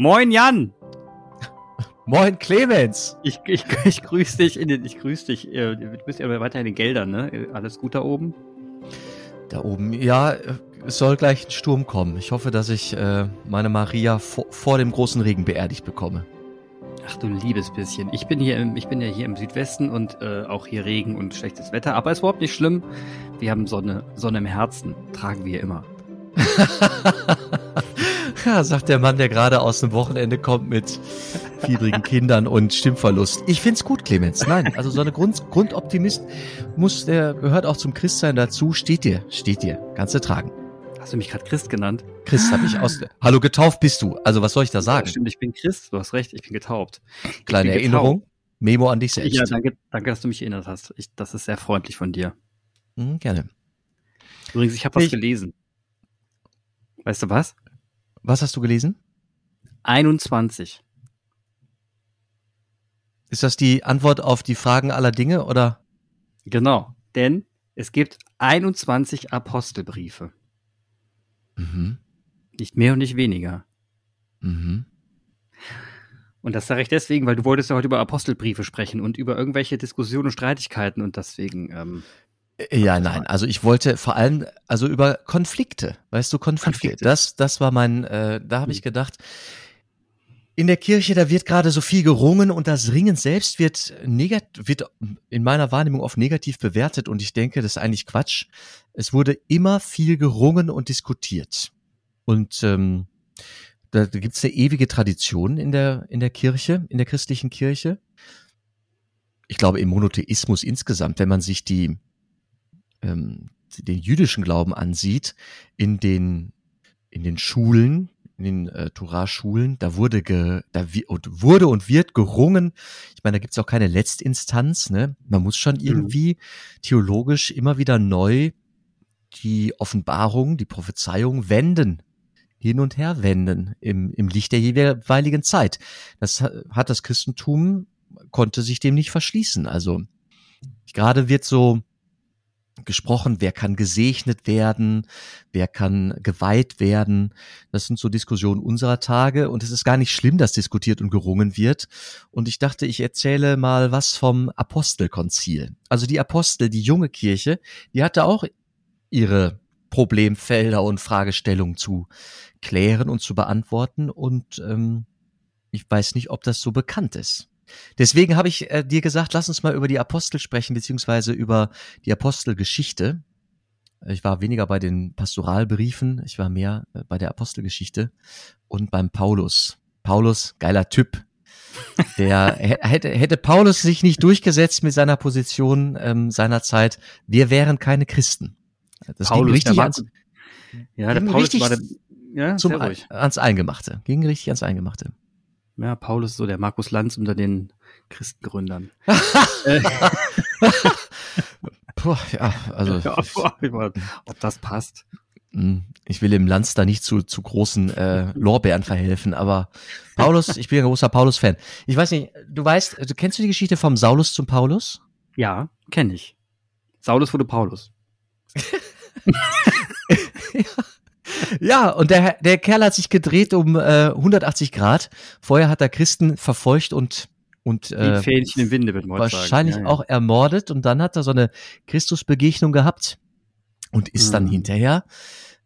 Moin Jan! Moin Clemens! Ich, ich, ich grüße dich in den, ich grüße dich. äh, Du bist ja weiter in den Geldern, ne? Alles gut da oben? Da oben, ja, es soll gleich ein Sturm kommen. Ich hoffe, dass ich äh, meine Maria vor, vor dem großen Regen beerdigt bekomme. Ach du liebes bisschen. Ich bin hier im, ich bin ja hier im Südwesten und äh, auch hier Regen und schlechtes Wetter, aber ist überhaupt nicht schlimm. Wir haben Sonne, Sonne im Herzen, tragen wir immer. ja, sagt der Mann, der gerade aus dem Wochenende kommt mit fiebrigen Kindern und Stimmverlust. Ich find's gut, Clemens. Nein, also so eine Grund, Grundoptimist muss, der gehört auch zum Christsein dazu. Steht dir, steht dir. Kannst du tragen. Hast du mich gerade Christ genannt? Christ habe ich aus. Hallo, getauft bist du. Also was soll ich da Ja, sagen? stimmt, ich bin Christ, du hast recht, ich bin getaubt. Kleine bin Erinnerung. Memo an dich selbst. Ja, danke, danke, dass du mich erinnert hast. Ich, das ist sehr freundlich von dir. Mhm, gerne. Übrigens, ich habe was gelesen. Weißt du was? Was hast du gelesen? 21. Ist das die Antwort auf die Fragen aller Dinge oder? Genau, denn es gibt 21 Apostelbriefe. Mhm. Nicht mehr und nicht weniger. Mhm. Und das sage ich deswegen, weil du wolltest ja heute über Apostelbriefe sprechen und über irgendwelche Diskussionen und Streitigkeiten und deswegen, ähm, Äh, Ja, nein, also ich wollte vor allem, also über Konflikte, weißt du, Konflikte. Konflikte. Das, das war mein, äh, da habe ich gedacht, in der Kirche, da wird gerade so viel gerungen und das Ringen selbst wird negat wird in meiner Wahrnehmung oft negativ bewertet und ich denke, das ist eigentlich Quatsch. Es wurde immer viel gerungen und diskutiert. Und ähm, da, da gibt es eine ewige Tradition in der, in der Kirche, in der christlichen Kirche. Ich glaube, im Monotheismus insgesamt, wenn man sich die ähm, den jüdischen Glauben ansieht, in den, in den Schulen, in den äh, Torah-Schulen, da wurde ge, da und wurde und wird gerungen. Ich meine, da gibt's auch keine Letztinstanz, ne? Man muss schon irgendwie theologisch immer wieder neu die Offenbarung, die Prophezeiung wenden, hin und her wenden im, im Licht der jeweiligen Zeit. Das ha- hat das Christentum, konnte sich dem nicht verschließen. Also gerade wird so gesprochen, wer kann gesegnet werden, wer kann geweiht werden. Das sind so Diskussionen unserer Tage und es ist gar nicht schlimm, dass diskutiert und gerungen wird. Und ich dachte, ich erzähle mal was vom Apostelkonzil. Also die Apostel, die junge Kirche, die hatte auch ihre Problemfelder und Fragestellungen zu klären und zu beantworten und ähm, ich weiß nicht, ob das so bekannt ist. Deswegen habe ich äh, dir gesagt, lass uns mal über die Apostel sprechen, beziehungsweise über die Apostelgeschichte. Ich war weniger bei den Pastoralbriefen, ich war mehr äh, bei der Apostelgeschichte und beim Paulus. Paulus, geiler Typ. Der hä- hätte, hätte Paulus sich nicht durchgesetzt mit seiner Position ähm, seiner Zeit, wir wären keine Christen. Das ging Paulus, richtig der ans, ja, der Paulus war der, ja, zum, ans Eingemachte. Ging richtig ans Eingemachte. Ja, Paulus ist so der Markus Lanz unter den Christengründern. Puh, ja, also Ja, boah, ich weiß, ob das passt. Hm, Ich will im Lanz da nicht zu, zu großen äh, Lorbeeren verhelfen, aber Paulus, ich bin ein großer Paulus-Fan. Ich weiß nicht, du weißt, du kennst du die Geschichte vom Saulus zum Paulus? Ja, kenne ich. Saulus wurde Paulus. Ja, und der, der Kerl hat sich gedreht um äh, 180 Grad. Vorher hat er Christen verfolgt und, und äh, Fähnchen im Winde, wird man wahrscheinlich. Ja, ja. auch ermordet und dann hat er so eine Christusbegegnung gehabt und ist dann Mhm. hinterher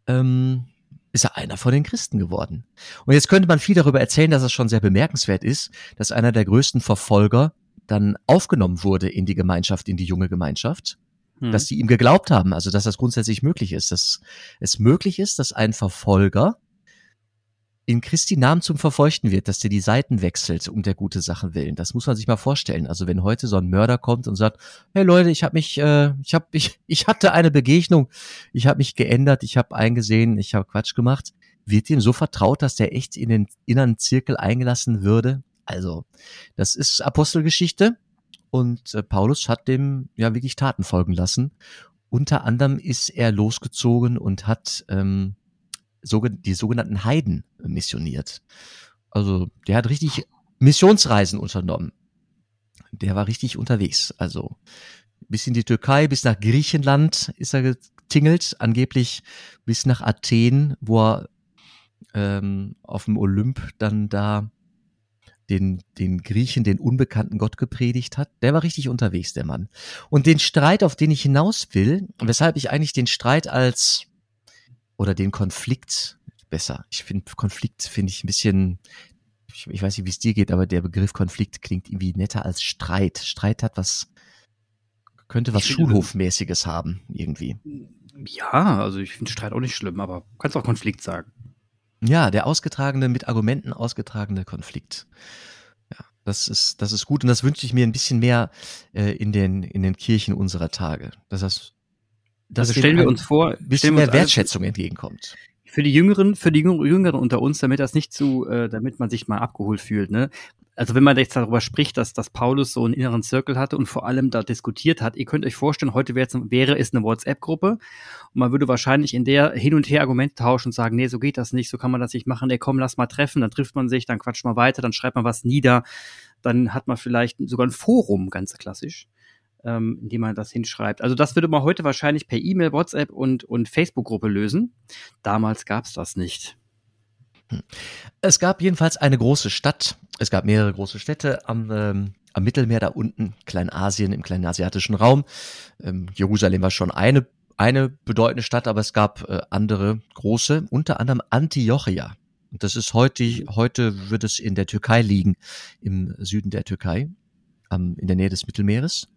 ähm, ist er einer von den Christen geworden. Und jetzt könnte man viel darüber erzählen, dass es schon sehr bemerkenswert ist, dass einer der größten Verfolger dann aufgenommen wurde in die Gemeinschaft, in die junge Gemeinschaft, Hm. dass die ihm geglaubt haben, also dass das grundsätzlich möglich ist, dass es möglich ist, dass ein Verfolger in Christi Namen zum Verfeuchten wird, dass der die Seiten wechselt um der gute Sachen willen. Das muss man sich mal vorstellen. Also wenn heute so ein Mörder kommt und sagt, hey Leute, ich habe mich, äh, ich habe, ich, ich hatte eine Begegnung, ich habe mich geändert, ich habe eingesehen, ich habe Quatsch gemacht, wird ihm so vertraut, dass der echt in den inneren Zirkel eingelassen würde. Also das ist Apostelgeschichte und äh, Paulus hat dem ja wirklich Taten folgen lassen. Unter anderem ist er losgezogen und hat ähm, soge- die sogenannten Heiden missioniert. Also der hat richtig Missionsreisen unternommen. Der war richtig unterwegs. Also bis in die Türkei, bis nach Griechenland ist er getingelt, angeblich bis nach Athen, wo er ähm, auf dem Olymp dann da den, den Griechen den unbekannten Gott gepredigt hat, der war richtig unterwegs, der Mann. Und den Streit, auf den ich hinaus will, weshalb ich eigentlich den Streit als oder den Konflikt besser. Ich finde Konflikt finde ich ein bisschen, ich, ich weiß nicht, wie es dir geht, aber der Begriff Konflikt klingt irgendwie netter als Streit. Streit hat was, könnte was Schulhofmäßiges haben, irgendwie. Ja, also ich finde Streit auch nicht schlimm, aber kannst auch Konflikt sagen. Ja, der ausgetragene, mit Argumenten ausgetragene Konflikt. Ja, das ist, das ist gut und das wünsche ich mir ein bisschen mehr äh, in, den, in den Kirchen unserer Tage. Das heißt, dass also stellen wir uns vor, ein bisschen mehr Wertschätzung entgegenkommt für die Jüngeren, für die Jüngeren unter uns, damit das nicht zu, äh, damit man sich mal abgeholt fühlt, ne? Also wenn man jetzt darüber spricht, dass, dass Paulus so einen inneren Zirkel hatte und vor allem da diskutiert hat, ihr könnt euch vorstellen, heute wäre, wäre es eine WhatsApp-Gruppe und man würde wahrscheinlich in der hin und her Argumente tauschen und sagen, nee, so geht das nicht, so kann man das nicht machen, nee, komm, lass mal treffen, dann trifft man sich, dann quatscht man weiter, dann schreibt man was nieder, dann hat man vielleicht sogar ein Forum, ganz klassisch ähm, indem man das hinschreibt. Also das würde man heute wahrscheinlich per E-Mail, WhatsApp und, und Facebook-Gruppe lösen. Damals gab es das nicht. Hm. Es gab jedenfalls eine große Stadt. Es gab mehrere große Städte am, ähm, am Mittelmeer da unten, Kleinasien, im kleinen asiatischen Raum. Ähm, Jerusalem war schon eine, eine bedeutende Stadt, aber es gab äh, andere große, unter anderem Antiochia. Und das ist heute, heute wird es in der Türkei liegen, im Süden der Türkei, ähm, in der Nähe des Mittelmeeres.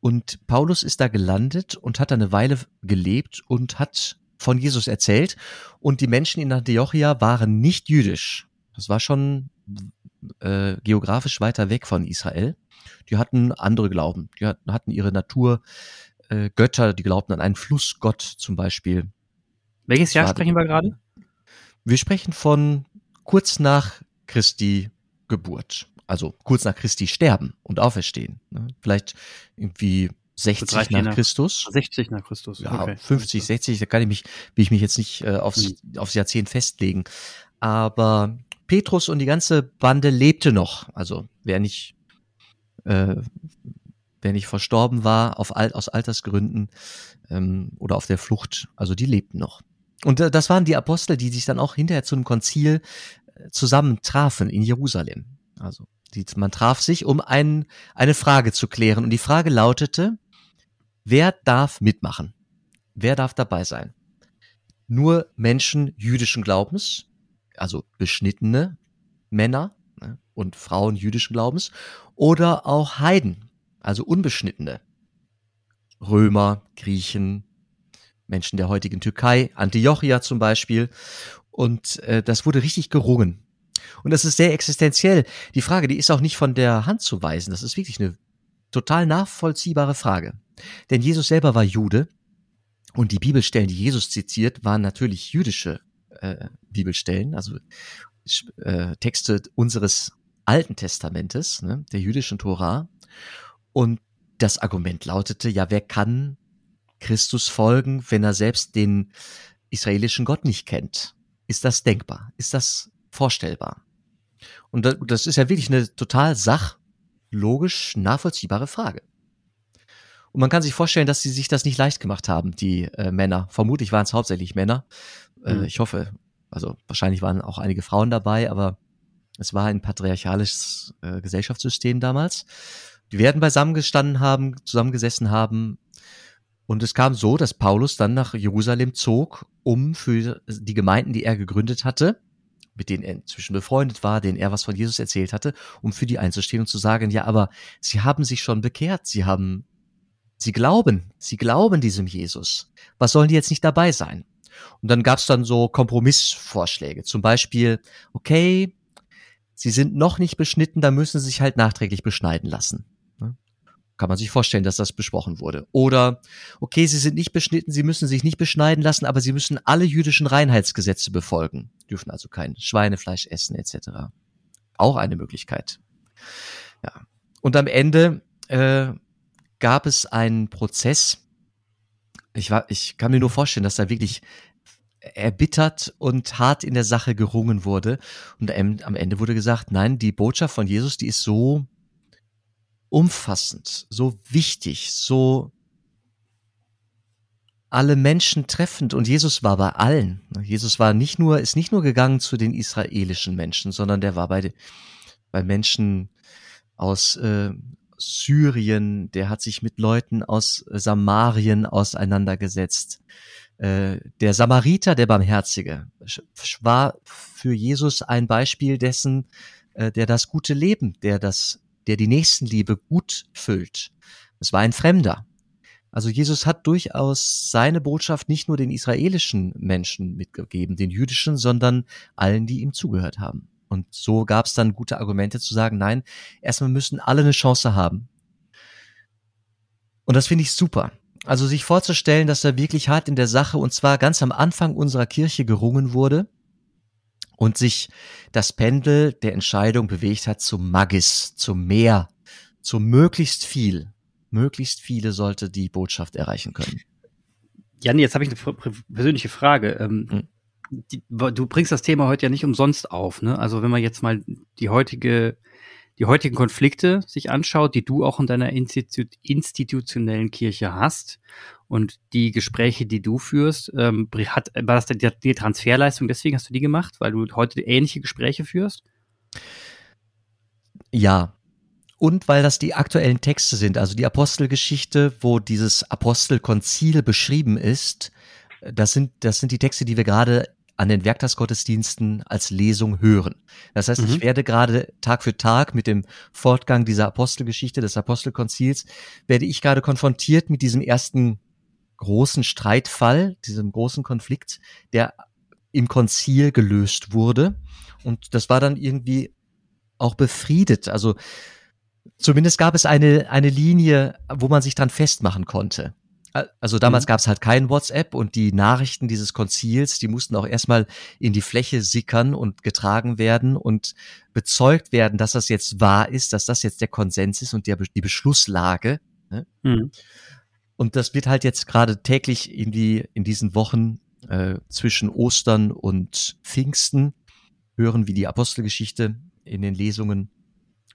Und Paulus ist da gelandet und hat da eine Weile gelebt und hat von Jesus erzählt. Und die Menschen in Antiochia waren nicht jüdisch. Das war schon äh, geografisch weiter weg von Israel. Die hatten andere Glauben. Die hatten ihre Natur, äh, Götter, die glaubten an einen Flussgott zum Beispiel. Welches Jahr sprechen wir gerade? Wir sprechen von kurz nach Christi Geburt also kurz nach Christi sterben und auferstehen. Ne? Vielleicht irgendwie 60 nach, nach, Christus. 60 nach Christus. Ja, okay. 50, 60, da kann ich mich, will ich mich jetzt nicht äh, aufs, mhm. aufs Jahrzehnt festlegen. Aber Petrus und die ganze Bande lebte noch. Also wer nicht, äh, wer nicht verstorben war auf Alt, aus Altersgründen ähm, oder auf der Flucht, also die lebten noch. Und äh, das waren die Apostel, die sich dann auch hinterher zu einem Konzil äh, zusammen trafen in Jerusalem. Also die, man traf sich, um ein, eine Frage zu klären. Und die Frage lautete, wer darf mitmachen? Wer darf dabei sein? Nur Menschen jüdischen Glaubens, also beschnittene Männer ne, und Frauen jüdischen Glaubens, oder auch Heiden, also unbeschnittene. Römer, Griechen, Menschen der heutigen Türkei, Antiochia zum Beispiel. Und äh, das wurde richtig gerungen. Und das ist sehr existenziell. Die Frage, die ist auch nicht von der Hand zu weisen. Das ist wirklich eine total nachvollziehbare Frage. Denn Jesus selber war Jude und die Bibelstellen, die Jesus zitiert, waren natürlich jüdische äh, Bibelstellen, also äh, Texte unseres Alten Testamentes, ne, der jüdischen Tora. Und das Argument lautete, ja, wer kann Christus folgen, wenn er selbst den israelischen Gott nicht kennt? Ist das denkbar? Ist das vorstellbar. Und das ist ja wirklich eine total sachlogisch nachvollziehbare Frage. Und man kann sich vorstellen, dass sie sich das nicht leicht gemacht haben, die äh, Männer. Vermutlich waren es hauptsächlich Männer. Äh, mhm. Ich hoffe, also wahrscheinlich waren auch einige Frauen dabei, aber es war ein patriarchalisches äh, Gesellschaftssystem damals. Die werden beisammen gestanden haben, zusammengesessen haben. Und es kam so, dass Paulus dann nach Jerusalem zog, um für die Gemeinden, die er gegründet hatte, mit denen er inzwischen befreundet war, denen er was von Jesus erzählt hatte, um für die einzustehen und zu sagen, ja, aber sie haben sich schon bekehrt, sie haben, sie glauben, sie glauben diesem Jesus. Was sollen die jetzt nicht dabei sein? Und dann gab es dann so Kompromissvorschläge, zum Beispiel, okay, sie sind noch nicht beschnitten, da müssen sie sich halt nachträglich beschneiden lassen kann man sich vorstellen, dass das besprochen wurde. Oder, okay, sie sind nicht beschnitten, sie müssen sich nicht beschneiden lassen, aber sie müssen alle jüdischen Reinheitsgesetze befolgen, dürfen also kein Schweinefleisch essen etc. Auch eine Möglichkeit. Ja. Und am Ende äh, gab es einen Prozess. Ich, war, ich kann mir nur vorstellen, dass da wirklich erbittert und hart in der Sache gerungen wurde. Und am Ende wurde gesagt, nein, die Botschaft von Jesus, die ist so umfassend, so wichtig, so alle Menschen treffend und Jesus war bei allen. Jesus war nicht nur, ist nicht nur gegangen zu den israelischen Menschen, sondern der war bei, bei Menschen aus äh, Syrien, der hat sich mit Leuten aus Samarien auseinandergesetzt. Äh, der Samariter, der Barmherzige, war für Jesus ein Beispiel dessen, äh, der das gute Leben, der das, der die Nächstenliebe gut füllt. Es war ein Fremder. Also Jesus hat durchaus seine Botschaft nicht nur den israelischen Menschen mitgegeben, den jüdischen, sondern allen, die ihm zugehört haben. Und so gab es dann gute Argumente zu sagen, nein, erstmal müssen alle eine Chance haben. Und das finde ich super. Also sich vorzustellen, dass da wirklich hart in der Sache und zwar ganz am Anfang unserer Kirche gerungen wurde und sich das Pendel der Entscheidung bewegt hat zum Magis, zum Mehr, zu möglichst viel. Möglichst viele sollte die Botschaft erreichen können. Jan, jetzt habe ich eine persönliche Frage. Ähm, hm die, du bringst das Thema heute ja nicht umsonst auf, ne? Also wenn man jetzt mal die heutige, die heutigen Konflikte sich anschaut, die du auch in deiner Institu institutionellen Kirche hast und die Gespräche, die du führst, ähm, hat, war das die, die Transferleistung, deswegen hast du die gemacht, weil du heute ähnliche Gespräche führst? Ja, und weil das die aktuellen Texte sind, also die Apostelgeschichte, wo dieses Apostelkonzil beschrieben ist, das sind, das sind die Texte, die wir gerade an den Werktagsgottesdiensten als Lesung hören. Das heißt, mhm. ich werde gerade Tag für Tag mit dem Fortgang dieser Apostelgeschichte, des Apostelkonzils, werde ich gerade konfrontiert mit diesem ersten großen Streitfall, diesem großen Konflikt, der im Konzil gelöst wurde. Und das war dann irgendwie auch befriedet. Also zumindest gab es eine, eine Linie, wo man sich dran festmachen konnte. Also damals mhm. gab es halt kein WhatsApp und die Nachrichten dieses Konzils, die mussten auch erstmal in die Fläche sickern und getragen werden und bezeugt werden, dass das jetzt wahr ist, dass das jetzt der Konsens ist und der, die Beschlusslage. Ne? Mhm. Und das wird halt jetzt gerade täglich in die in diesen Wochen äh, zwischen Ostern und Pfingsten hören, wie die Apostelgeschichte in den Lesungen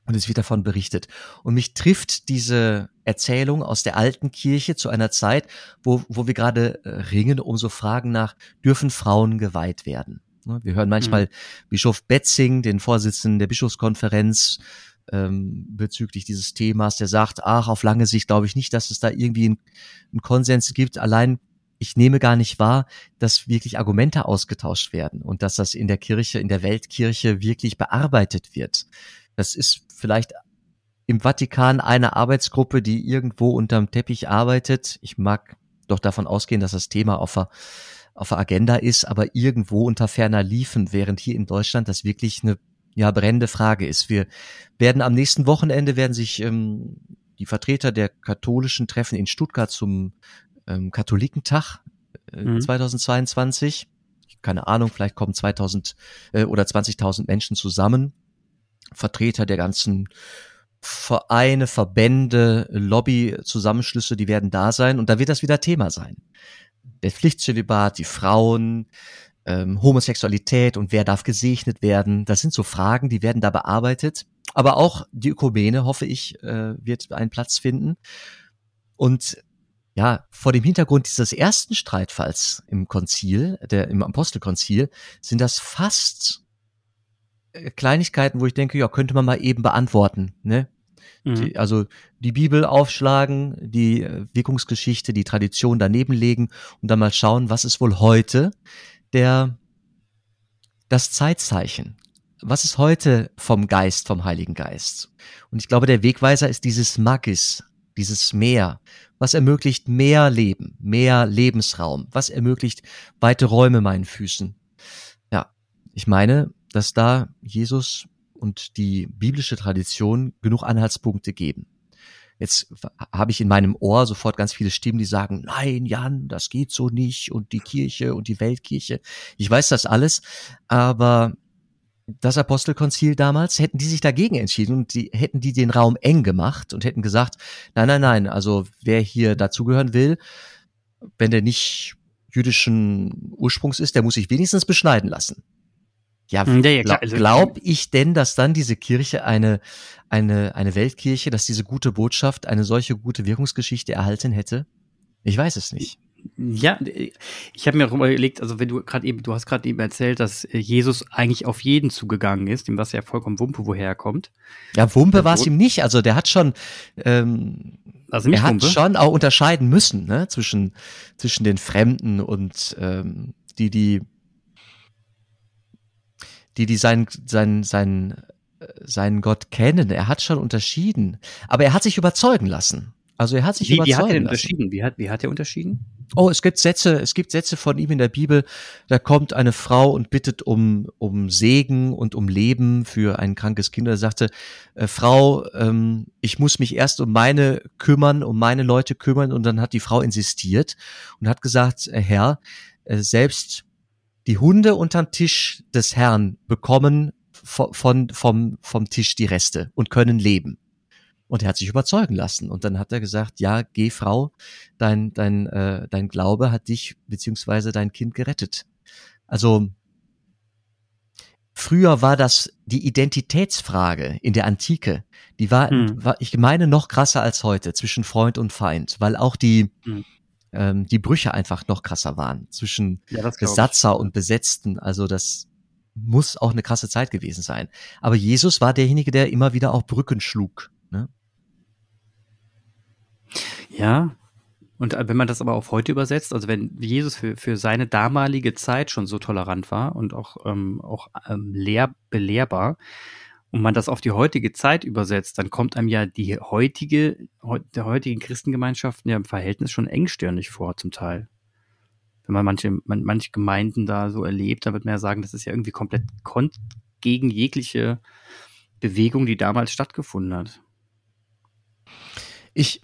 und es wird davon berichtet. Und mich trifft diese Erzählung aus der alten Kirche zu einer Zeit, wo, wo wir gerade äh, ringen um so Fragen nach, dürfen Frauen geweiht werden? Ne, wir hören manchmal mhm. Bischof Betzing, den Vorsitzenden der Bischofskonferenz, ähm, bezüglich dieses Themas, der sagt, ach, auf lange Sicht glaube ich nicht, dass es da irgendwie einen Konsens gibt. Allein ich nehme gar nicht wahr, dass wirklich Argumente ausgetauscht werden und dass das in der Kirche, in der Weltkirche wirklich bearbeitet wird. Das ist vielleicht im Vatikan eine Arbeitsgruppe, die irgendwo unterm Teppich arbeitet. Ich mag doch davon ausgehen, dass das Thema auf der, auf der Agenda ist, aber irgendwo unter ferner Liefen, während hier in Deutschland das wirklich eine ja, brennende Frage ist. Wir werden am nächsten Wochenende werden sich ähm, die Vertreter der katholischen treffen in Stuttgart zum ähm, Katholikentag äh, mhm. 2022. Keine Ahnung, vielleicht kommen 2000 äh, oder 20.000 Menschen zusammen. Vertreter der ganzen Vereine, Verbände, Lobby-Zusammenschlüsse, die werden da sein und da wird das wieder Thema sein. Der Pflichtzölibat, die Frauen, ähm, Homosexualität und wer darf gesegnet werden. Das sind so Fragen, die werden da bearbeitet. Aber auch die Ökumene, hoffe ich, äh, wird einen Platz finden. Und ja, vor dem Hintergrund dieses ersten Streitfalls im Konzil, der im Apostelkonzil, sind das fast Kleinigkeiten, wo ich denke, ja, könnte man mal eben beantworten, ne? Mhm. Die, also die Bibel aufschlagen, die äh, Wirkungsgeschichte, die Tradition daneben legen und dann mal schauen, was ist wohl heute der das Zeitzeichen. Was ist heute vom Geist, vom Heiligen Geist? Und ich glaube, der Wegweiser ist dieses Magis, dieses Meer, was ermöglicht mehr Leben, mehr Lebensraum, was ermöglicht weite Räume meinen Füßen. Ja, ich meine, dass da Jesus und die biblische Tradition genug Anhaltspunkte geben. Jetzt habe ich in meinem Ohr sofort ganz viele Stimmen, die sagen, nein, Jan, das geht so nicht und die Kirche und die Weltkirche. Ich weiß das alles, aber das Apostelkonzil damals, hätten die sich dagegen entschieden und die, hätten die den Raum eng gemacht und hätten gesagt, nein, nein, nein, also wer hier dazugehören will, wenn der nicht jüdischen Ursprungs ist, der muss sich wenigstens beschneiden lassen. Ja, ja, ja glaub, also, glaub ich denn, dass dann diese Kirche eine, eine, eine Weltkirche, dass diese gute Botschaft eine solche gute Wirkungsgeschichte erhalten hätte? Ich weiß es nicht. Ja, ich habe mir auch überlegt, also wenn du gerade eben, du hast gerade eben erzählt, dass äh, Jesus eigentlich auf jeden zugegangen ist, dem was ja vollkommen Wumpe, woher er kommt. Ja, Wumpe war es ihm nicht. Also der hat schon, ähm, also er hat Wumpe? schon auch unterscheiden müssen ne? zwischen zwischen den Fremden und ähm, die die die die sein sein sein seinen Gott kennen. Er hat schon unterschieden, aber er hat sich überzeugen lassen. Also er hat sich wie, überzeugen wie hat er lassen. unterschieden? Wie hat, wie hat er unterschieden? Oh, es gibt Sätze, es gibt Sätze von ihm in der Bibel. Da kommt eine Frau und bittet um um Segen und um Leben für ein krankes Kind. Er sagte, äh, Frau, ähm, ich muss mich erst um meine kümmern, um meine Leute kümmern. Und dann hat die Frau insistiert und hat gesagt, äh, Herr, äh, selbst die Hunde unterm Tisch des Herrn bekommen von, vom, vom Tisch die Reste und können leben. Und er hat sich überzeugen lassen. Und dann hat er gesagt, ja, geh Frau, dein, dein, äh, dein Glaube hat dich beziehungsweise dein Kind gerettet. Also früher war das die Identitätsfrage in der Antike. Die war, hm. war ich meine, noch krasser als heute zwischen Freund und Feind, weil auch die, hm. Ähm, die Brüche einfach noch krasser waren zwischen ja, Besatzer und Besetzten. Also das muss auch eine krasse Zeit gewesen sein. Aber Jesus war derjenige, der immer wieder auch Brücken schlug. Ne? Ja, und äh, wenn man das aber auf heute übersetzt, also wenn Jesus für, für seine damalige Zeit schon so tolerant war und auch, ähm, auch ähm, lehr, belehrbar, und man das auf die heutige Zeit übersetzt, dann kommt einem ja die heutige, der heutigen Christengemeinschaften ja im Verhältnis schon engstirnig vor, zum Teil wenn man manche, man, manche Gemeinden da so erlebt, dann wird man ja sagen, das ist ja irgendwie komplett gegen jegliche Bewegung, die damals stattgefunden hat. Ich,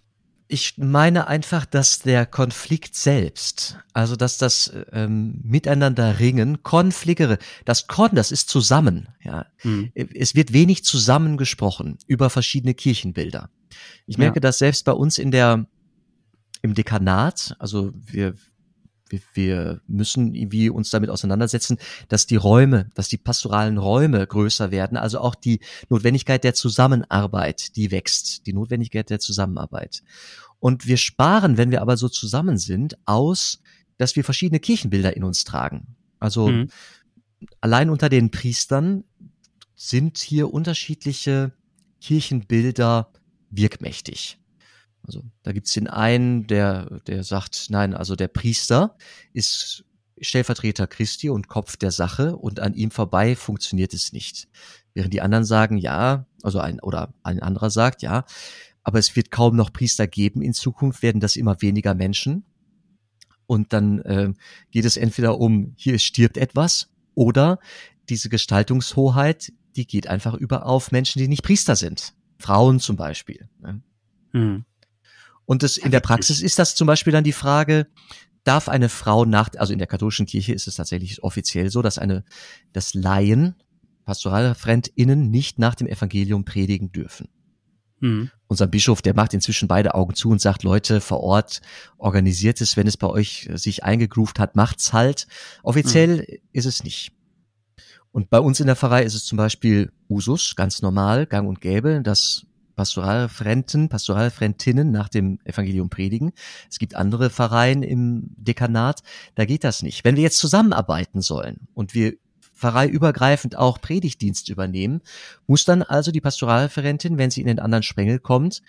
ich meine einfach, dass der Konflikt selbst, also dass das ähm, Miteinander ringen, Konflikte, das Kon, das ist zusammen, ja. Hm. Es wird wenig zusammengesprochen über verschiedene Kirchenbilder. Ich merke ja. das selbst bei uns in der im Dekanat, also wir wir, wir müssen irgendwie uns damit auseinandersetzen, dass die Räume, dass die pastoralen Räume größer werden, also auch die Notwendigkeit der Zusammenarbeit, die wächst, die Notwendigkeit der Zusammenarbeit. Und wir sparen, wenn wir aber so zusammen sind, aus, dass wir verschiedene Kirchenbilder in uns tragen. Also mhm. allein unter den Priestern sind hier unterschiedliche Kirchenbilder wirkmächtig. Also da gibt's den einen, der, der sagt, nein, also der Priester ist Stellvertreter Christi und Kopf der Sache und an ihm vorbei funktioniert es nicht. Während die anderen sagen, ja, also ein oder ein anderer sagt, ja, aber es wird kaum noch Priester geben in Zukunft, werden das immer weniger Menschen. Und dann äh, geht es entweder um, hier stirbt etwas, oder diese Gestaltungshoheit, die geht einfach über auf Menschen, die nicht Priester sind. Frauen zum Beispiel. Ne? Mhm. Und das, in der Praxis ist das zum Beispiel dann die Frage, darf eine Frau nach, also in der katholischen Kirche ist es tatsächlich offiziell so, dass eine, das Laien, PastoralreferentInnen nicht nach dem Evangelium predigen dürfen. Mhm. Unser Bischof, der macht inzwischen beide Augen zu und sagt, Leute vor Ort, organisiert es, wenn es bei euch sich eingegroovt hat, macht's halt. Offiziell mhm. ist es nicht. Und bei uns in der Pfarrei ist es zum Beispiel Usus, ganz normal, gang und gäbe, dass Pastoralreferenten, Pastoralreferentinnen nach dem Evangelium predigen. Es gibt andere Pfarreien im Dekanat, da geht das nicht. Wenn wir jetzt zusammenarbeiten sollen und wir pfarreiübergreifend auch Predigtdienst übernehmen, muss dann also die Pastoralreferentin, wenn sie in den anderen Sprengel kommt,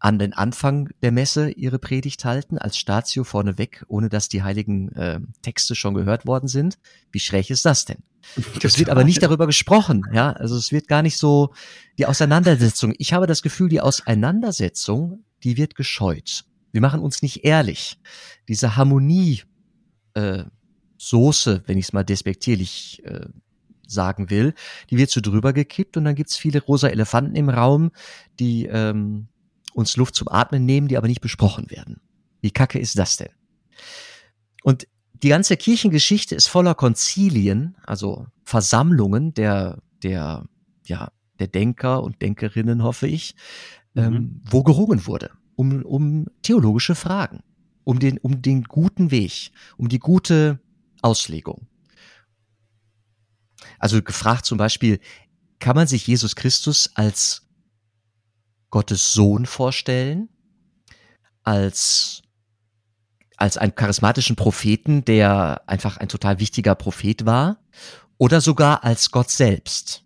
an den Anfang der Messe ihre Predigt halten, als Statio vorneweg, ohne dass die heiligen äh, Texte schon gehört worden sind. Wie schräg ist das denn? Es wird aber nicht darüber gesprochen, ja. Also es wird gar nicht so die Auseinandersetzung. Ich habe das Gefühl, die Auseinandersetzung, die wird gescheut. Wir machen uns nicht ehrlich. Diese Harmonie äh, Soße, wenn ich es mal despektierlich äh, sagen will, die wird so drüber gekippt und dann gibt's viele rosa Elefanten im Raum, die ähm, uns Luft zum Atmen nehmen, die aber nicht besprochen werden. Wie kacke ist das denn? Und die ganze Kirchengeschichte ist voller Konzilien, also Versammlungen der, der, ja, der Denker und Denkerinnen, hoffe ich, mhm. ähm, wo gerungen wurde um, um theologische Fragen, um den, um den guten Weg, um die gute Auslegung. Also gefragt zum Beispiel, kann man sich Jesus Christus als Gottes Sohn vorstellen, als als einen charismatischen Propheten, der einfach ein total wichtiger Prophet war, oder sogar als Gott selbst.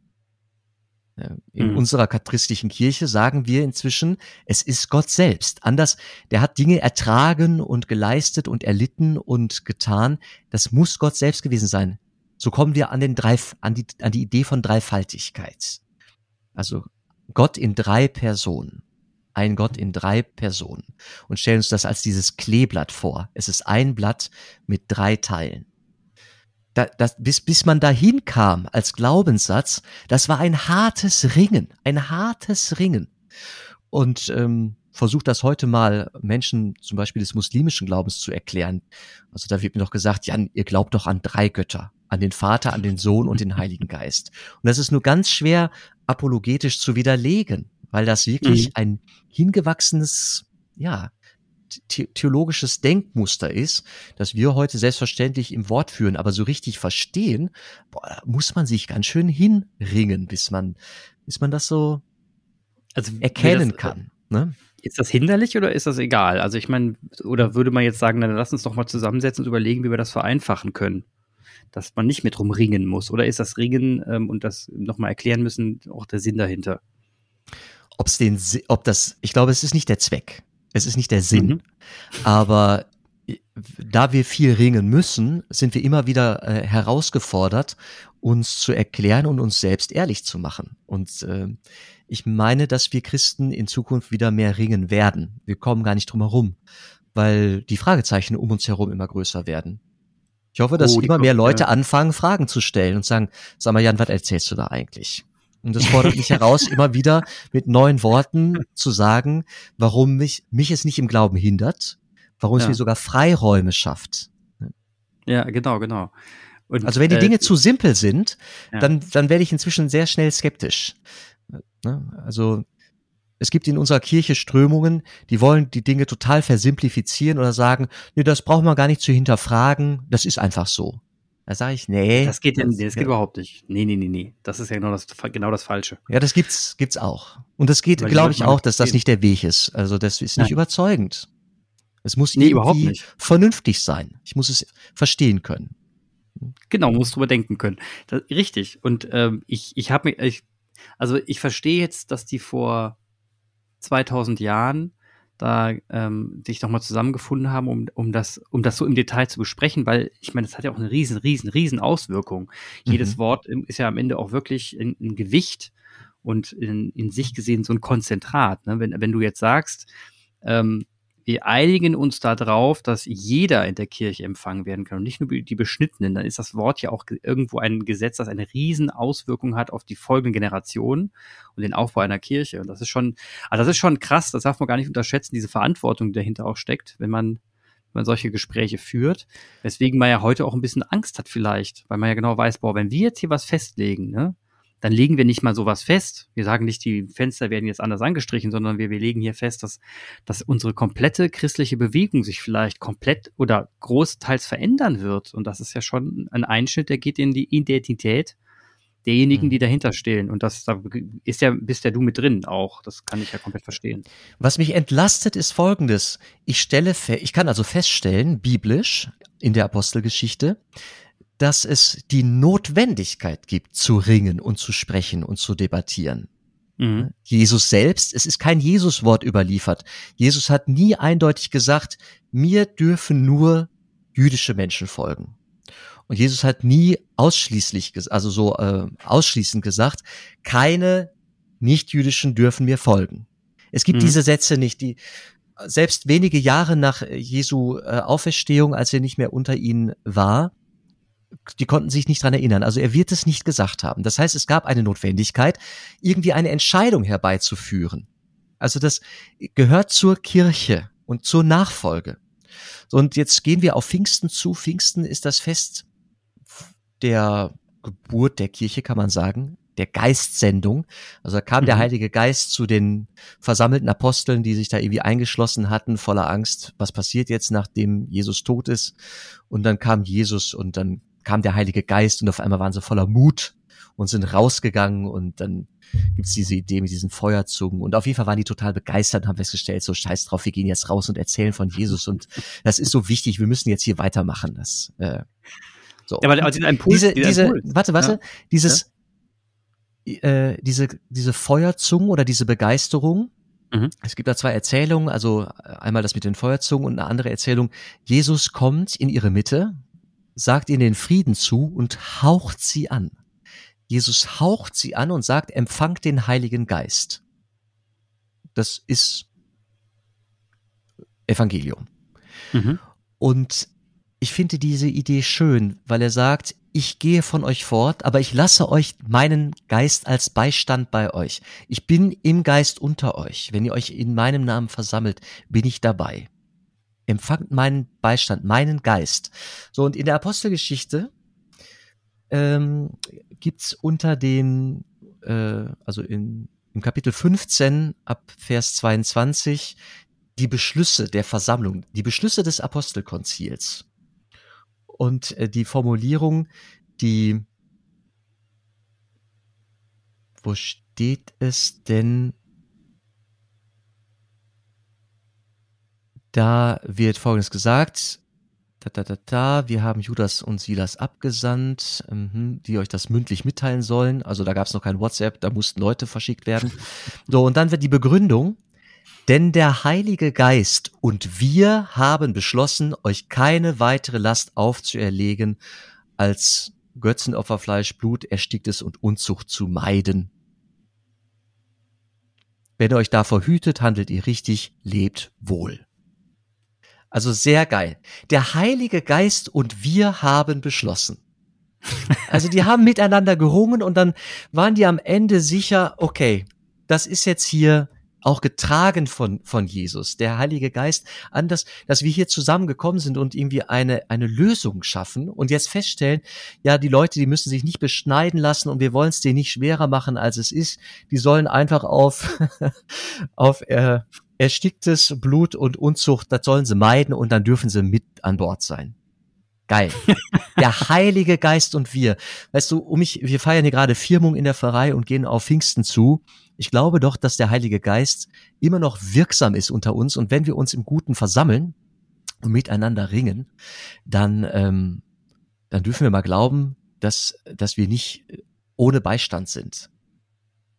In mhm. unserer katristischen Kirche sagen wir inzwischen, es ist Gott selbst. Anders, der hat Dinge ertragen und geleistet und erlitten und getan. Das muss Gott selbst gewesen sein. So kommen wir an den drei, an die, an die Idee von Dreifaltigkeit. Also Gott in drei Personen. Ein Gott in drei Personen. Und stellen uns das als dieses Kleeblatt vor. Es ist ein Blatt mit drei Teilen da, das, bis, bis man dahin kam als Glaubenssatz, das war ein hartes Ringen, ein hartes Ringen. Und ähm, versucht das heute mal Menschen zum Beispiel des muslimischen Glaubens zu erklären. Also da wird mir doch gesagt, Jan, ihr glaubt doch an drei Götter, an den Vater, an den Sohn und den Heiligen Geist. Und das ist nur ganz schwer apologetisch zu widerlegen, weil das wirklich mhm. ein hingewachsenes, ja, theologisches Denkmuster ist, das wir heute selbstverständlich im Wort führen, aber so richtig verstehen, boah, muss man sich ganz schön hinringen, bis man, bis man das so also, erkennen das, kann. Ne? Ist das hinderlich oder ist das egal? Also ich meine, oder würde man jetzt sagen, dann lass uns doch mal zusammensetzen und überlegen, wie wir das vereinfachen können? Dass man nicht mehr drum ringen muss. Oder ist das Ringen ähm, und das nochmal erklären müssen auch der Sinn dahinter? Ob's den, ob das, ich glaube, es ist nicht der Zweck. Es ist nicht der Sinn. Mhm. Aber äh, da wir viel ringen müssen, sind wir immer wieder äh, herausgefordert, uns zu erklären und uns selbst ehrlich zu machen. Und äh, ich meine, dass wir Christen in Zukunft wieder mehr ringen werden. Wir kommen gar nicht drum herum, weil die Fragezeichen um uns herum immer größer werden. Ich hoffe, dass oh, immer mehr Leute anfangen, Fragen zu stellen und sagen, sag mal, Jan, was erzählst du da eigentlich? Und das fordert mich heraus, immer wieder mit neuen Worten zu sagen, warum mich, mich es nicht im Glauben hindert, warum ja. es mir sogar Freiräume schafft. Ja, genau, genau. Und, also wenn die äh, Dinge zu simpel sind, ja. dann, dann werde ich inzwischen sehr schnell skeptisch. Ne? Also es gibt in unserer Kirche Strömungen, die wollen die Dinge total versimplifizieren oder sagen, nee, das braucht man gar nicht zu hinterfragen, das ist einfach so. Da sage ich, nee. Das geht ja, das, das geht ja. überhaupt nicht. Nee, nee, nee, nee. Das ist ja genau das, genau das Falsche. Ja, das gibt's, gibt's auch. Und das geht, glaube ich, auch, dass das nicht der Weg ist. Also das ist nicht Nein. überzeugend. Es muss nee, überhaupt nicht. vernünftig sein. Ich muss es verstehen können. Genau, muss drüber denken können. Das, richtig. Und ähm, ich, ich habe mir, ich, also ich verstehe jetzt, dass die vor 2000 Jahren da ähm, sich nochmal zusammengefunden haben, um, um, das, um das so im Detail zu besprechen, weil ich meine, das hat ja auch eine riesen, riesen, riesen Auswirkung. Mhm. Jedes Wort ist ja am Ende auch wirklich ein, ein Gewicht und in, in sich gesehen so ein Konzentrat. Ne? Wenn, wenn du jetzt sagst, ähm, wir einigen uns darauf, dass jeder in der Kirche empfangen werden kann und nicht nur die Beschnittenen. Dann ist das Wort ja auch irgendwo ein Gesetz, das eine riesen Auswirkung hat auf die folgenden Generationen und den Aufbau einer Kirche. Und das ist schon, also das ist schon krass. Das darf man gar nicht unterschätzen, diese Verantwortung, die dahinter auch steckt, wenn man wenn man solche Gespräche führt, weswegen man ja heute auch ein bisschen Angst hat vielleicht, weil man ja genau weiß, boah, wenn wir jetzt hier was festlegen, ne, dann legen wir nicht mal sowas fest. Wir sagen nicht, die Fenster werden jetzt anders angestrichen, sondern wir, wir legen hier fest, dass, dass unsere komplette christliche Bewegung sich vielleicht komplett oder großteils verändern wird. Und das ist ja schon ein Einschnitt, der geht in die Identität derjenigen, mhm. die dahinter stehen. Und das da ist ja, bist ja du mit drin auch. Das kann ich ja komplett verstehen. Was mich entlastet, ist folgendes. Ich stelle, ich kann also feststellen, biblisch in der Apostelgeschichte, dass es die Notwendigkeit gibt, zu ringen und zu sprechen und zu debattieren. Mhm. Jesus selbst, es ist kein Jesus-Wort überliefert. Jesus hat nie eindeutig gesagt, mir dürfen nur jüdische Menschen folgen. Und Jesus hat nie ausschließlich, also so äh, ausschließend gesagt, keine nicht-jüdischen dürfen mir folgen. Es gibt mhm. diese Sätze nicht, die selbst wenige Jahre nach Jesu äh, Auferstehung, als er nicht mehr unter ihnen war, die konnten sich nicht dran erinnern. Also er wird es nicht gesagt haben. Das heißt, es gab eine Notwendigkeit, irgendwie eine Entscheidung herbeizuführen. Also das gehört zur Kirche und zur Nachfolge. Und jetzt gehen wir auf Pfingsten zu. Pfingsten ist das Fest der Geburt der Kirche, kann man sagen, der Geistsendung. Also da kam mhm. der Heilige Geist zu den versammelten Aposteln, die sich da irgendwie eingeschlossen hatten, voller Angst, was passiert jetzt, nachdem Jesus tot ist. Und dann kam Jesus und dann kam der Heilige Geist und auf einmal waren sie voller Mut und sind rausgegangen und dann gibt's diese Idee mit diesen Feuerzungen und auf jeden Fall waren die total begeistert und haben festgestellt, so scheiß drauf, wir gehen jetzt raus und erzählen von Jesus und das ist so wichtig, wir müssen jetzt hier weitermachen. Das, äh, so. Ja, aber also Impuls, diese, diese, Impuls. warte, warte, ja. dieses, ja? Äh, diese, diese Feuerzungen oder diese Begeisterung, Mhm. Es gibt da zwei Erzählungen, also einmal das mit den Feuerzungen und eine andere Erzählung. Jesus kommt in ihre Mitte, sagt ihnen den Frieden zu und haucht sie an. Jesus haucht sie an und sagt, empfangt den Heiligen Geist. Das ist Evangelium. Mhm. Und ich finde diese Idee schön, weil er sagt, ich gehe von euch fort, aber ich lasse euch meinen Geist als Beistand bei euch. Ich bin im Geist unter euch. Wenn ihr euch in meinem Namen versammelt, bin ich dabei. Empfangt meinen Beistand, meinen Geist. So, und in der Apostelgeschichte ähm, gibt's unter den, äh, also in, im Kapitel 15 ab Vers 22 die Beschlüsse der Versammlung, die Beschlüsse des Apostelkonzils und äh, die Formulierung, die, wo steht es denn? Da wird Folgendes gesagt. Da, da, da, da, wir haben Judas und Silas abgesandt, mhm, die euch das mündlich mitteilen sollen. Also da gab es noch kein WhatsApp, da mussten Leute verschickt werden. So, und dann wird die Begründung, denn der Heilige Geist und wir haben beschlossen, euch keine weitere Last aufzuerlegen, als Götzenopferfleisch, Blut, Ersticktes und Unzucht zu meiden. Wenn ihr euch davor hütet, handelt ihr richtig, lebt wohl. Also sehr geil. Der Heilige Geist und wir haben beschlossen. Also die haben miteinander gerungen und dann waren die am Ende sicher, okay, das ist jetzt hier auch getragen von, von Jesus, der Heilige Geist, an das, dass wir hier zusammengekommen sind und irgendwie eine, eine Lösung schaffen und jetzt feststellen, ja, die Leute, die müssen sich nicht beschneiden lassen und wir wollen es denen nicht schwerer machen, als es ist. Die sollen einfach auf, auf äh, ersticktes Blut und Unzucht, das sollen sie meiden und dann dürfen sie mit an Bord sein. Geil. Der Heilige Geist und wir. Weißt du, um mich, wir feiern hier gerade Firmung in der Pfarrei und gehen auf Pfingsten zu. Ich glaube doch, dass der Heilige Geist immer noch wirksam ist unter uns und wenn wir uns im Guten versammeln und miteinander ringen, dann, ähm, dann dürfen wir mal glauben, dass, dass wir nicht ohne Beistand sind.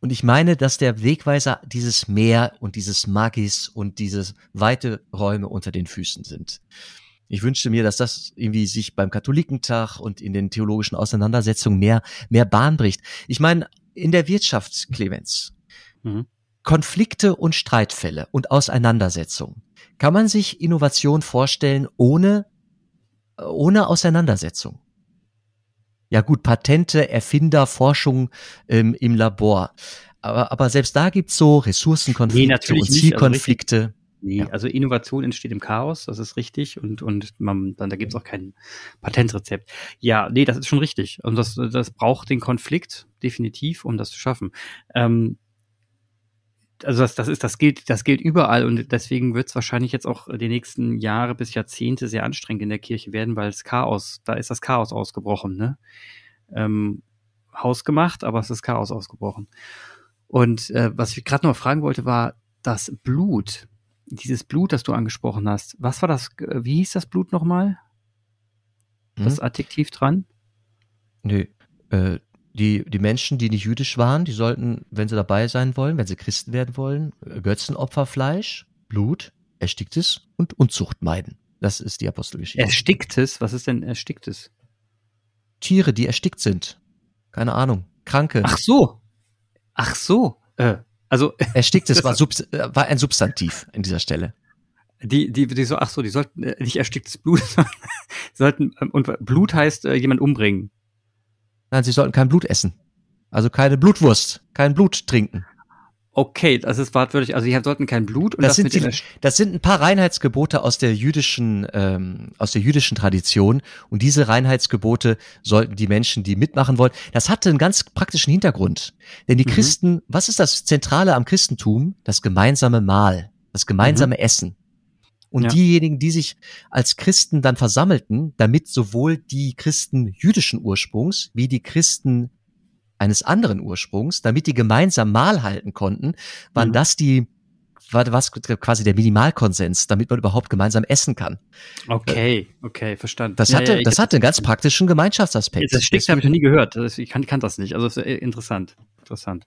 Und ich meine, dass der Wegweiser dieses Meer und dieses Magis und diese weite Räume unter den Füßen sind. Ich wünschte mir, dass das irgendwie sich beim Katholikentag und in den theologischen Auseinandersetzungen mehr, mehr Bahn bricht. Ich meine, in der Wirtschaft, Clemens, mhm. Konflikte und Streitfälle und Auseinandersetzungen. Kann man sich Innovation vorstellen ohne, ohne Auseinandersetzung? Ja gut, Patente, Erfinder, Forschung ähm, im Labor. Aber, aber selbst da gibt's so Ressourcenkonflikte nee, und Zielkonflikte. Also Nee, ja. also Innovation entsteht im Chaos, das ist richtig und und man dann da gibt's auch kein Patentrezept. Ja, nee, das ist schon richtig und das das braucht den Konflikt definitiv, um das zu schaffen. Ähm, also das, das ist, das gilt, das gilt überall und deswegen wird es wahrscheinlich jetzt auch die nächsten Jahre bis Jahrzehnte sehr anstrengend in der Kirche werden, weil es Chaos, da ist das Chaos ausgebrochen, ne? Ähm, hausgemacht, aber es ist Chaos ausgebrochen. Und äh, was ich gerade noch fragen wollte, war das Blut dieses Blut, das du angesprochen hast, was war das, wie hieß das Blut nochmal? Das hm? Adjektiv dran? Nö, äh, die, die Menschen, die nicht jüdisch waren, die sollten, wenn sie dabei sein wollen, wenn sie Christen werden wollen, äh, Götzenopferfleisch, Blut, Ersticktes und Unzucht meiden. Das ist die Apostelgeschichte. Ersticktes? Was ist denn Ersticktes? Tiere, die erstickt sind. Keine Ahnung. Kranke. Ach so. Ach so. Äh, also ersticktes war, Subs äh, war ein Substantiv in dieser Stelle. Die, die, die so, ach so, die sollten äh, nicht ersticktes Blut, sollten ähm, und Blut heißt äh, jemand umbringen. Nein, sie sollten kein Blut essen. Also keine Blutwurst, kein Blut trinken. Okay, das ist wortwörtlich. Also die sollten kein Blut. Und das, das sind die, das sind ein paar Reinheitsgebote aus der jüdischen ähm, aus der jüdischen Tradition und diese Reinheitsgebote sollten die Menschen, die mitmachen wollen, das hatte einen ganz praktischen Hintergrund. Denn die mhm. Christen, was ist das Zentrale am Christentum? Das gemeinsame Mahl, das gemeinsame mhm. Essen. Und ja. diejenigen, die sich als Christen dann versammelten, damit sowohl die Christen jüdischen Ursprungs wie die Christen eines anderen Ursprungs, damit die gemeinsam Mahl halten konnten, waren mhm. das die war was quasi der Minimalkonsens, damit man überhaupt gemeinsam essen kann. Okay, okay, verstanden. Das hatte, ja, ja, das hatte einen ganz praktischen Gemeinschaftsaspekt. Das Stick habe ich noch nie gehört. Ich kann, kann das nicht. Also interessant, interessant,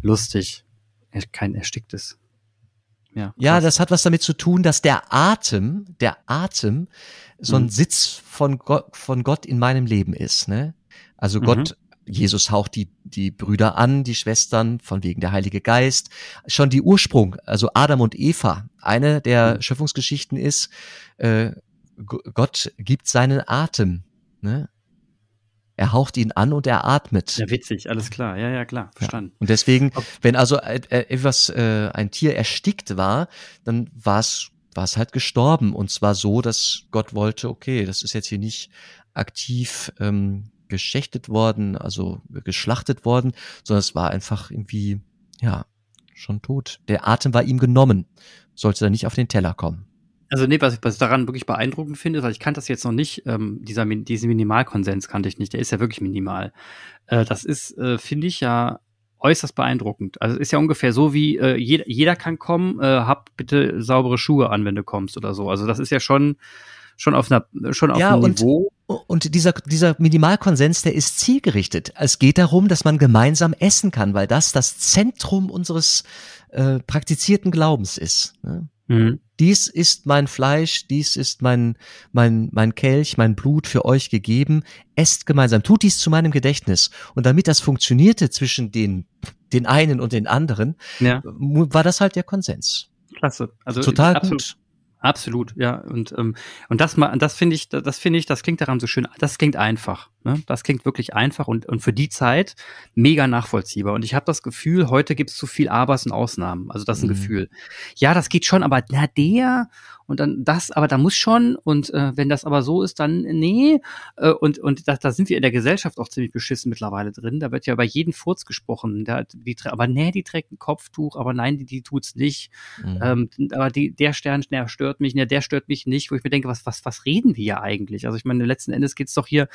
lustig. Kein ersticktes. Ja, ja, das hat was damit zu tun, dass der Atem, der Atem so ein mhm. Sitz von Gott, von Gott in meinem Leben ist. Ne? Also mhm. Gott, Jesus haucht die, die Brüder an, die Schwestern, von wegen der Heilige Geist. Schon die Ursprung, also Adam und Eva, eine der mhm. Schöpfungsgeschichten ist, äh, Gott gibt seinen Atem. Ne? Er haucht ihn an und er atmet. Ja, witzig, alles klar. Ja, ja, klar, verstanden. Ja. Und deswegen, wenn also etwas, äh, ein Tier erstickt war, dann war es war es halt gestorben. Und zwar so, dass Gott wollte, okay, das ist jetzt hier nicht aktiv ähm, geschächtet worden, also geschlachtet worden, sondern es war einfach irgendwie, ja, schon tot. Der Atem war ihm genommen. Sollte er nicht auf den Teller kommen. Also nee, was ich, was ich daran wirklich beeindruckend finde, weil ich kannte das jetzt noch nicht, ähm, dieser, diesen Minimalkonsens kannte ich nicht, der ist ja wirklich minimal. Äh, das ist, äh, finde ich ja äußerst beeindruckend. Also ist ja ungefähr so wie äh, jeder, jeder kann kommen, äh, hab bitte saubere Schuhe an, wenn du kommst oder so. Also das ist ja schon schon auf einer schon auf ja, einem und, Niveau. Und dieser dieser Minimalkonsens, der ist zielgerichtet. Es geht darum, dass man gemeinsam essen kann, weil das das Zentrum unseres äh, praktizierten Glaubens ist. Ne? Mhm. Dies ist mein Fleisch, dies ist mein, mein, mein Kelch, mein Blut für euch gegeben. Esst gemeinsam, tut dies zu meinem Gedächtnis. Und damit das funktionierte zwischen den, den einen und den anderen, ja. war das halt der Konsens. Klasse. Also total gut. Absolut, ja. Und, ähm, und das mal, das finde ich, das finde ich, das klingt daran so schön, das klingt einfach. Ne? Das klingt wirklich einfach und, und für die Zeit mega nachvollziehbar. Und ich habe das Gefühl, heute gibt es zu viel Abers und Ausnahmen. Also das ist ein mhm. Gefühl. Ja, das geht schon, aber na der und dann das, aber da muss schon und äh, wenn das aber so ist, dann nee. Äh, und und da, da sind wir in der Gesellschaft auch ziemlich beschissen mittlerweile drin. Da wird ja über jeden Furz gesprochen. Da, die, aber nee, die trägt ein Kopftuch, aber nein, die, die tut's nicht. Mhm. Ähm, aber die, der Stern, der stört mich, ne, der stört mich nicht, wo ich mir denke, was, was, was reden wir hier eigentlich? Also ich meine, letzten Endes geht's doch hier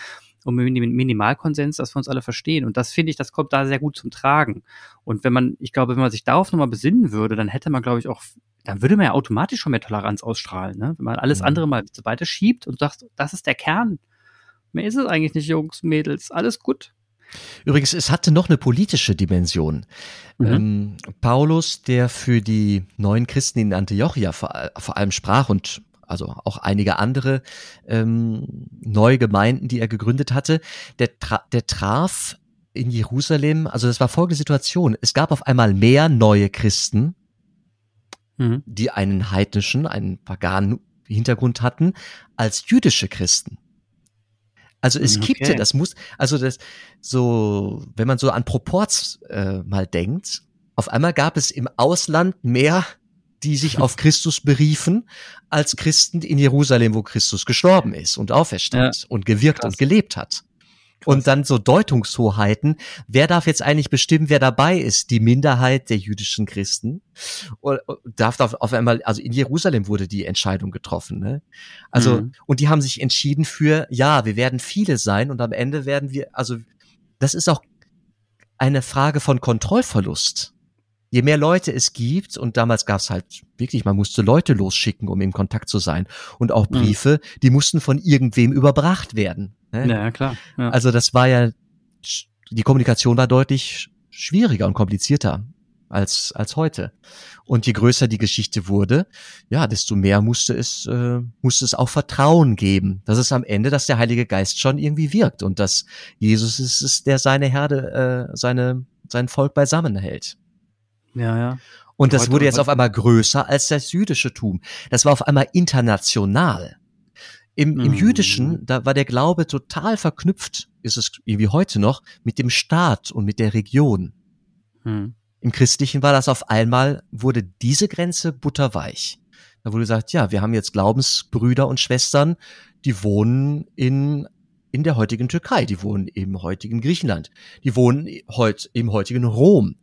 um Minimalkonsens, dass wir uns alle verstehen. Und das finde ich, das kommt da sehr gut zum Tragen. Und wenn man, ich glaube, wenn man sich darauf nochmal besinnen würde, dann hätte man, glaube ich, auch, dann würde man ja automatisch schon mehr Toleranz ausstrahlen, ne? Wenn man alles mhm. andere mal weiter schiebt und sagt, das ist der Kern. Mehr ist es eigentlich nicht, Jungs, Mädels, alles gut. Übrigens, es hatte noch eine politische Dimension. Mhm. Ähm, Paulus, der für die neuen Christen in Antiochia vor, vor allem sprach und also auch einige andere ähm, neue Gemeinden, die er gegründet hatte, der, tra der traf in Jerusalem, also das war folgende Situation. Es gab auf einmal mehr neue Christen, mhm. die einen heidnischen, einen paganen Hintergrund hatten, als jüdische Christen. Also es mhm, okay. kippte, das muss, also das so, wenn man so an Proports äh, mal denkt, auf einmal gab es im Ausland mehr die sich auf Christus beriefen, als Christen in Jerusalem, wo Christus gestorben ist und auferstand ja. und gewirkt Krass. und gelebt hat. Krass. Und dann so Deutungshoheiten. Wer darf jetzt eigentlich bestimmen, wer dabei ist? Die Minderheit der jüdischen Christen. Und darf auf einmal, also in Jerusalem wurde die Entscheidung getroffen. Ne? Also, mhm. und die haben sich entschieden für, ja, wir werden viele sein und am Ende werden wir, also, das ist auch eine Frage von Kontrollverlust je mehr Leute es gibt, und damals gab es halt wirklich, man musste Leute losschicken, um in Kontakt zu sein. Und auch mhm. Briefe, mhm. die mussten von irgendwem überbracht werden. Ne? Ja, klar. Ja. Also das war ja, die Kommunikation war deutlich schwieriger und komplizierter als, als heute. Und je größer die Geschichte wurde, ja, desto mehr musste es, äh, musste es auch Vertrauen geben, dass es am Ende, dass der Heilige Geist schon irgendwie wirkt und dass Jesus ist es, der seine Herde, äh, seine, sein Volk beisammen hält. Ja, ja. Und das heute, wurde jetzt auf einmal größer als das jüdische Tum. Das war auf einmal international. Im, im mm. Jüdischen, da war der Glaube total verknüpft, ist es wie heute noch, mit dem Staat und mit der Region. Mm. Im Christlichen war das auf einmal, wurde diese Grenze butterweich. Da wurde gesagt, ja, wir haben jetzt Glaubensbrüder und Schwestern, die wohnen in, in der heutigen Türkei, die wohnen im heutigen Griechenland, die wohnen heut, im heutigen Rom.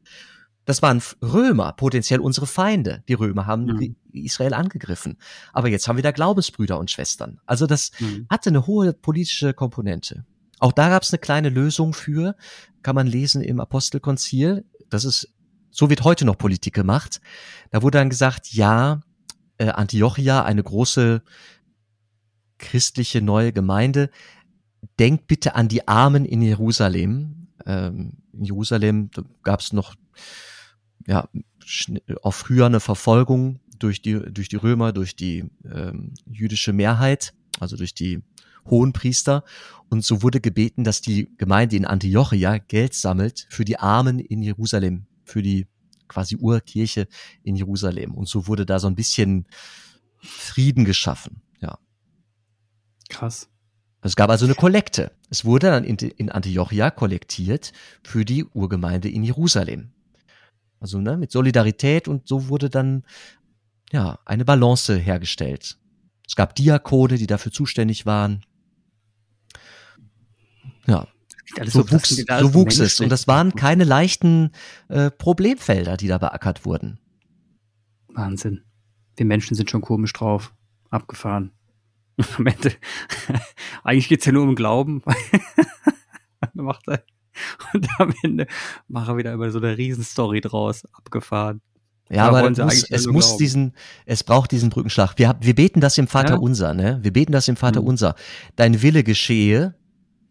Das waren Römer, potenziell unsere Feinde. Die Römer haben mhm. Israel angegriffen. Aber jetzt haben wir da Glaubensbrüder und Schwestern. Also das mhm. hatte eine hohe politische Komponente. Auch da gab es eine kleine Lösung für. kann man lesen im Apostelkonzil. Das ist, so wird heute noch Politik gemacht. Da wurde dann gesagt, ja, äh, Antiochia, eine große christliche neue Gemeinde, denkt bitte an die Armen in Jerusalem. Ähm, in Jerusalem gab es noch ja auch früher eine Verfolgung durch die durch die Römer, durch die ähm, jüdische Mehrheit, also durch die Hohenpriester. Und so wurde gebeten, dass die Gemeinde in Antiochia Geld sammelt für die Armen in Jerusalem, für die quasi Urkirche in Jerusalem. Und so wurde da so ein bisschen Frieden geschaffen. Ja. Krass. Es gab also eine Kollekte. Es wurde dann in, in Antiochia kollektiert für die Urgemeinde in Jerusalem. Also ne, mit Solidarität und so wurde dann ja eine Balance hergestellt. Es gab Diakone, die dafür zuständig waren. Ja, so, wuchs, so wuchs es. Und das waren keine leichten äh, Problemfelder, die da beackert wurden. Wahnsinn. Die Menschen sind schon komisch drauf. Abgefahren. Am Ende, eigentlich geht's ja nur um Glauben. macht er, und am Ende macht er wieder immer so eine Riesenstory draus. Abgefahren. Ja, aber es muss, es muss diesen, es braucht diesen Brückenschlag. Wir, wir beten das im Vater ja? Unser, ne? Wir beten das im Vater mhm. Unser. Dein Wille geschehe,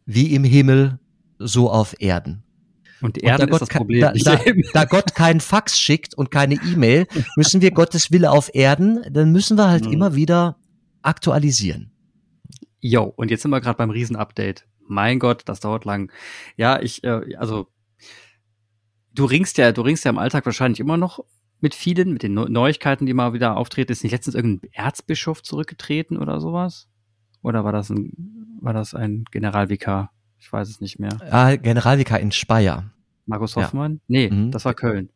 wie im Himmel, so auf Erden. Und die Erde ist das Problem. Da, da, da, Gott keinen Fax schickt und keine E-Mail, müssen wir Gottes Wille auf Erden, dann müssen wir halt mhm. immer wieder aktualisieren. Jo, und jetzt sind wir gerade beim Riesenupdate. Mein Gott, das dauert lang. Ja, ich, äh, also du ringst ja, du ringst ja im Alltag wahrscheinlich immer noch mit vielen, mit den Neuigkeiten, die mal wieder auftreten. Ist nicht letztens irgendein Erzbischof zurückgetreten oder sowas? Oder war das ein, war das ein Generalvikar? Ich weiß es nicht mehr. Ah, Generalvikar in Speyer. Markus Hoffmann? Ja. Nee, mhm. das war Köln.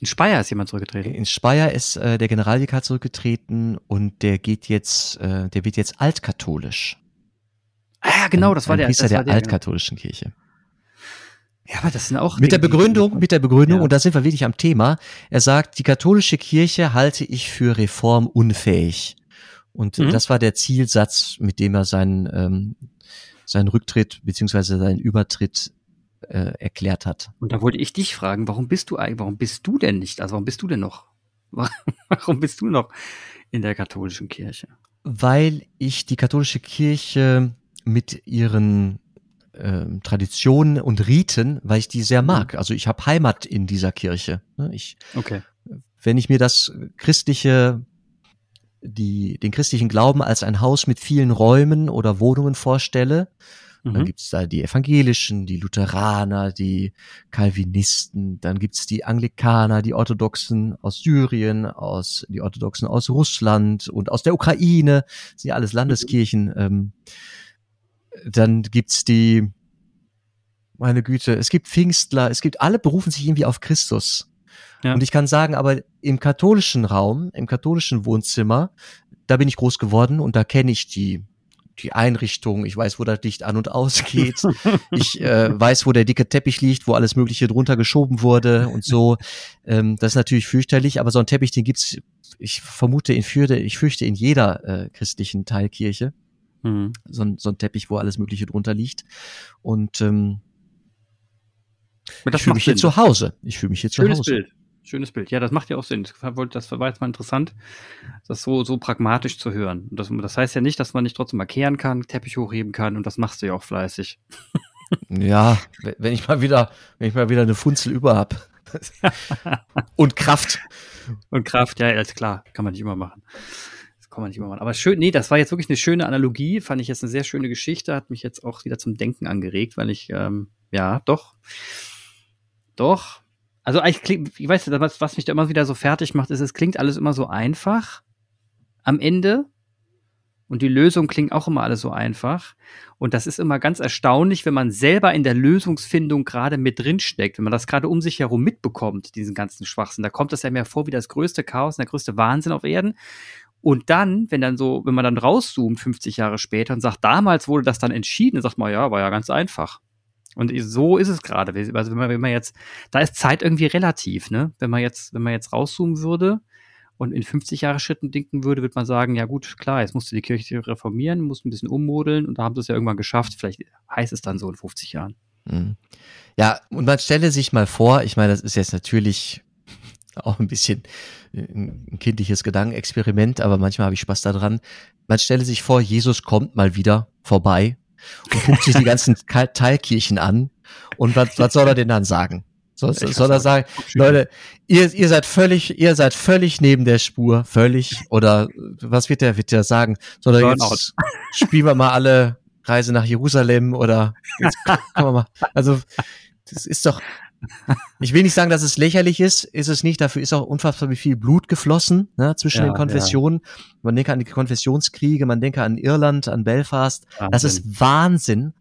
In Speyer ist jemand zurückgetreten. In Speyer ist äh, der Generalvikar zurückgetreten und der geht jetzt, äh, der wird jetzt altkatholisch. Ah ja, genau, das war der. Priester der, der altkatholischen Kirche. Ja, aber das sind auch mit der Begründung, mit der Begründung ja. und da sind wir wirklich am Thema. Er sagt, die katholische Kirche halte ich für reformunfähig. Und mhm. das war der Zielsatz, mit dem er seinen ähm, seinen Rücktritt beziehungsweise seinen Übertritt äh, erklärt hat. Und da wollte ich dich fragen, warum bist du eigentlich, warum bist du denn nicht, also warum bist du denn noch, warum bist du noch in der katholischen Kirche? Weil ich die katholische Kirche mit ihren äh, Traditionen und Riten, weil ich die sehr mhm. mag. Also ich habe Heimat in dieser Kirche. Ne? Ich, okay. Wenn ich mir das christliche, die, den christlichen Glauben als ein Haus mit vielen Räumen oder Wohnungen vorstelle, mhm. dann gibt's da die Evangelischen, die Lutheraner, die Calvinisten, dann gibt's die Anglikaner, die Orthodoxen aus Syrien, aus die Orthodoxen aus Russland und aus der Ukraine, das sind ja alles Landeskirchen. Mhm. Ähm, dann gibt's die, meine Güte, es gibt Pfingstler, es gibt, alle berufen sich irgendwie auf Christus. Ja. Und ich kann sagen, aber im katholischen Raum, im katholischen Wohnzimmer, da bin ich groß geworden und da kenne ich die die Einrichtung, ich weiß, wo das Licht an und ausgeht, ich äh, weiß, wo der dicke Teppich liegt, wo alles Mögliche drunter geschoben wurde und so. Ähm, das ist natürlich fürchterlich, aber so ein Teppich, den gibt's, ich vermute, in Fürde, ich fürchte in jeder äh, christlichen Teilkirche. Mhm. So, ein, so ein Teppich, wo alles Mögliche drunter liegt. Und ähm, ich fühle mich Sinn. hier zu Hause. Ich fühle mich hier Schönes zu Hause. Bild. Schönes Bild. Ja, das macht ja auch Sinn. Das war jetzt mal interessant, das so, so pragmatisch zu hören. Das, das heißt ja nicht, dass man nicht trotzdem mal kehren kann, Teppich hochheben kann und das machst du ja auch fleißig. Ja, wenn ich mal wieder, wenn ich mal wieder eine Funzel über hab. und Kraft. Und Kraft, ja, ist klar, kann man nicht immer machen kann man nicht immer machen. Aber schön, nee, das war jetzt wirklich eine schöne Analogie, fand ich jetzt eine sehr schöne Geschichte, hat mich jetzt auch wieder zum Denken angeregt, weil ich, ähm, ja, doch, doch. Also eigentlich ich weiß, was, was mich da immer wieder so fertig macht, ist, es klingt alles immer so einfach am Ende. Und die Lösung klingt auch immer alles so einfach. Und das ist immer ganz erstaunlich, wenn man selber in der Lösungsfindung gerade mit drin steckt, wenn man das gerade um sich herum mitbekommt, diesen ganzen Schwachsinn. Da kommt das ja mehr vor wie das größte Chaos und der größte Wahnsinn auf Erden. Und dann, wenn dann so, wenn man dann rauszoomt 50 Jahre später und sagt, damals wurde das dann entschieden, dann sagt man, ja, war ja ganz einfach. Und so ist es gerade. Also wenn man, wenn man jetzt, da ist Zeit irgendwie relativ, ne? Wenn man jetzt, wenn man jetzt rauszoomen würde und in 50 Jahre Schritten denken würde, würde man sagen, ja gut, klar, jetzt musste die Kirche reformieren, musste ein bisschen ummodeln und da haben sie es ja irgendwann geschafft. Vielleicht heißt es dann so in 50 Jahren. Mhm. Ja, und man stelle sich mal vor, ich meine, das ist jetzt natürlich auch ein bisschen ein kindliches Gedankenexperiment, aber manchmal habe ich Spaß daran. Man stelle sich vor, Jesus kommt mal wieder vorbei und guckt sich die ganzen Teilkirchen an und was, was soll er denn dann sagen? Soll, soll er sagen, Leute, ihr, ihr seid völlig, ihr seid völlig neben der Spur, völlig, oder was wird der, wird der sagen? Soll er jetzt spielen wir mal alle Reise nach Jerusalem oder jetzt kommen wir mal, also das ist doch, ich will nicht sagen, dass es lächerlich ist, ist es nicht. Dafür ist auch unfassbar viel Blut geflossen ne, zwischen ja, den Konfessionen. Ja. Man denke an die Konfessionskriege, man denke an Irland, an Belfast. Wahnsinn. Das ist Wahnsinn.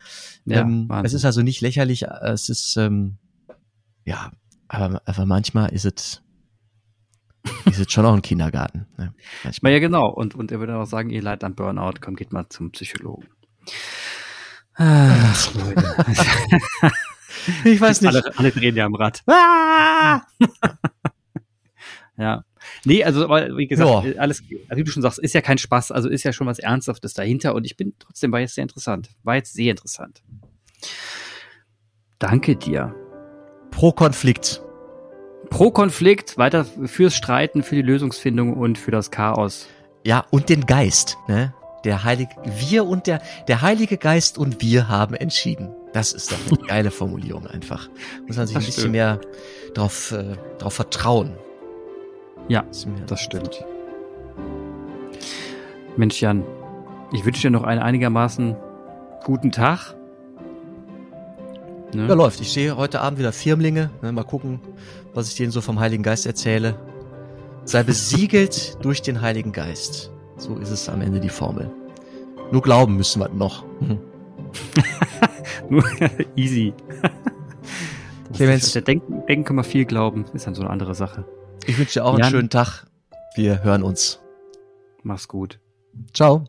Ja, ähm, Wahnsinn. Es ist also nicht lächerlich. Es ist ähm, ja, aber, aber manchmal ist es ist es schon auch ein Kindergarten. Ne? Manchmal. Ja, genau. Und, und er würde auch sagen, ihr leid an Burnout, komm, geht mal zum Psychologen. Ach, Leute. Ich weiß nicht. Alle, alle drehen ja am Rad. Ah! ja. Nee, also, aber wie gesagt, Joa. alles, wie du schon sagst, ist ja kein Spaß, also ist ja schon was Ernsthaftes dahinter und ich bin trotzdem, war jetzt sehr interessant. War jetzt sehr interessant. Danke dir. Pro Konflikt. Pro Konflikt, weiter fürs Streiten, für die Lösungsfindung und für das Chaos. Ja, und den Geist, ne? Der Heilige, wir und der, der Heilige Geist und wir haben entschieden. Das ist doch eine geile Formulierung einfach. Muss man sich das ein bisschen stimmt. mehr drauf, äh, drauf vertrauen. Ja, das stimmt. Mensch, Jan, ich wünsche dir noch einen einigermaßen guten Tag. Ne? Ja, läuft. Ich sehe heute Abend wieder Firmlinge. Ne, mal gucken, was ich denen so vom Heiligen Geist erzähle. Sei besiegelt durch den Heiligen Geist. So ist es am Ende die Formel. Nur glauben müssen wir noch. Easy. Clemens. Der denken, denken kann man viel glauben. Ist dann so eine andere Sache. Ich wünsche dir auch Jan, einen schönen Tag. Wir hören uns. Mach's gut. Ciao.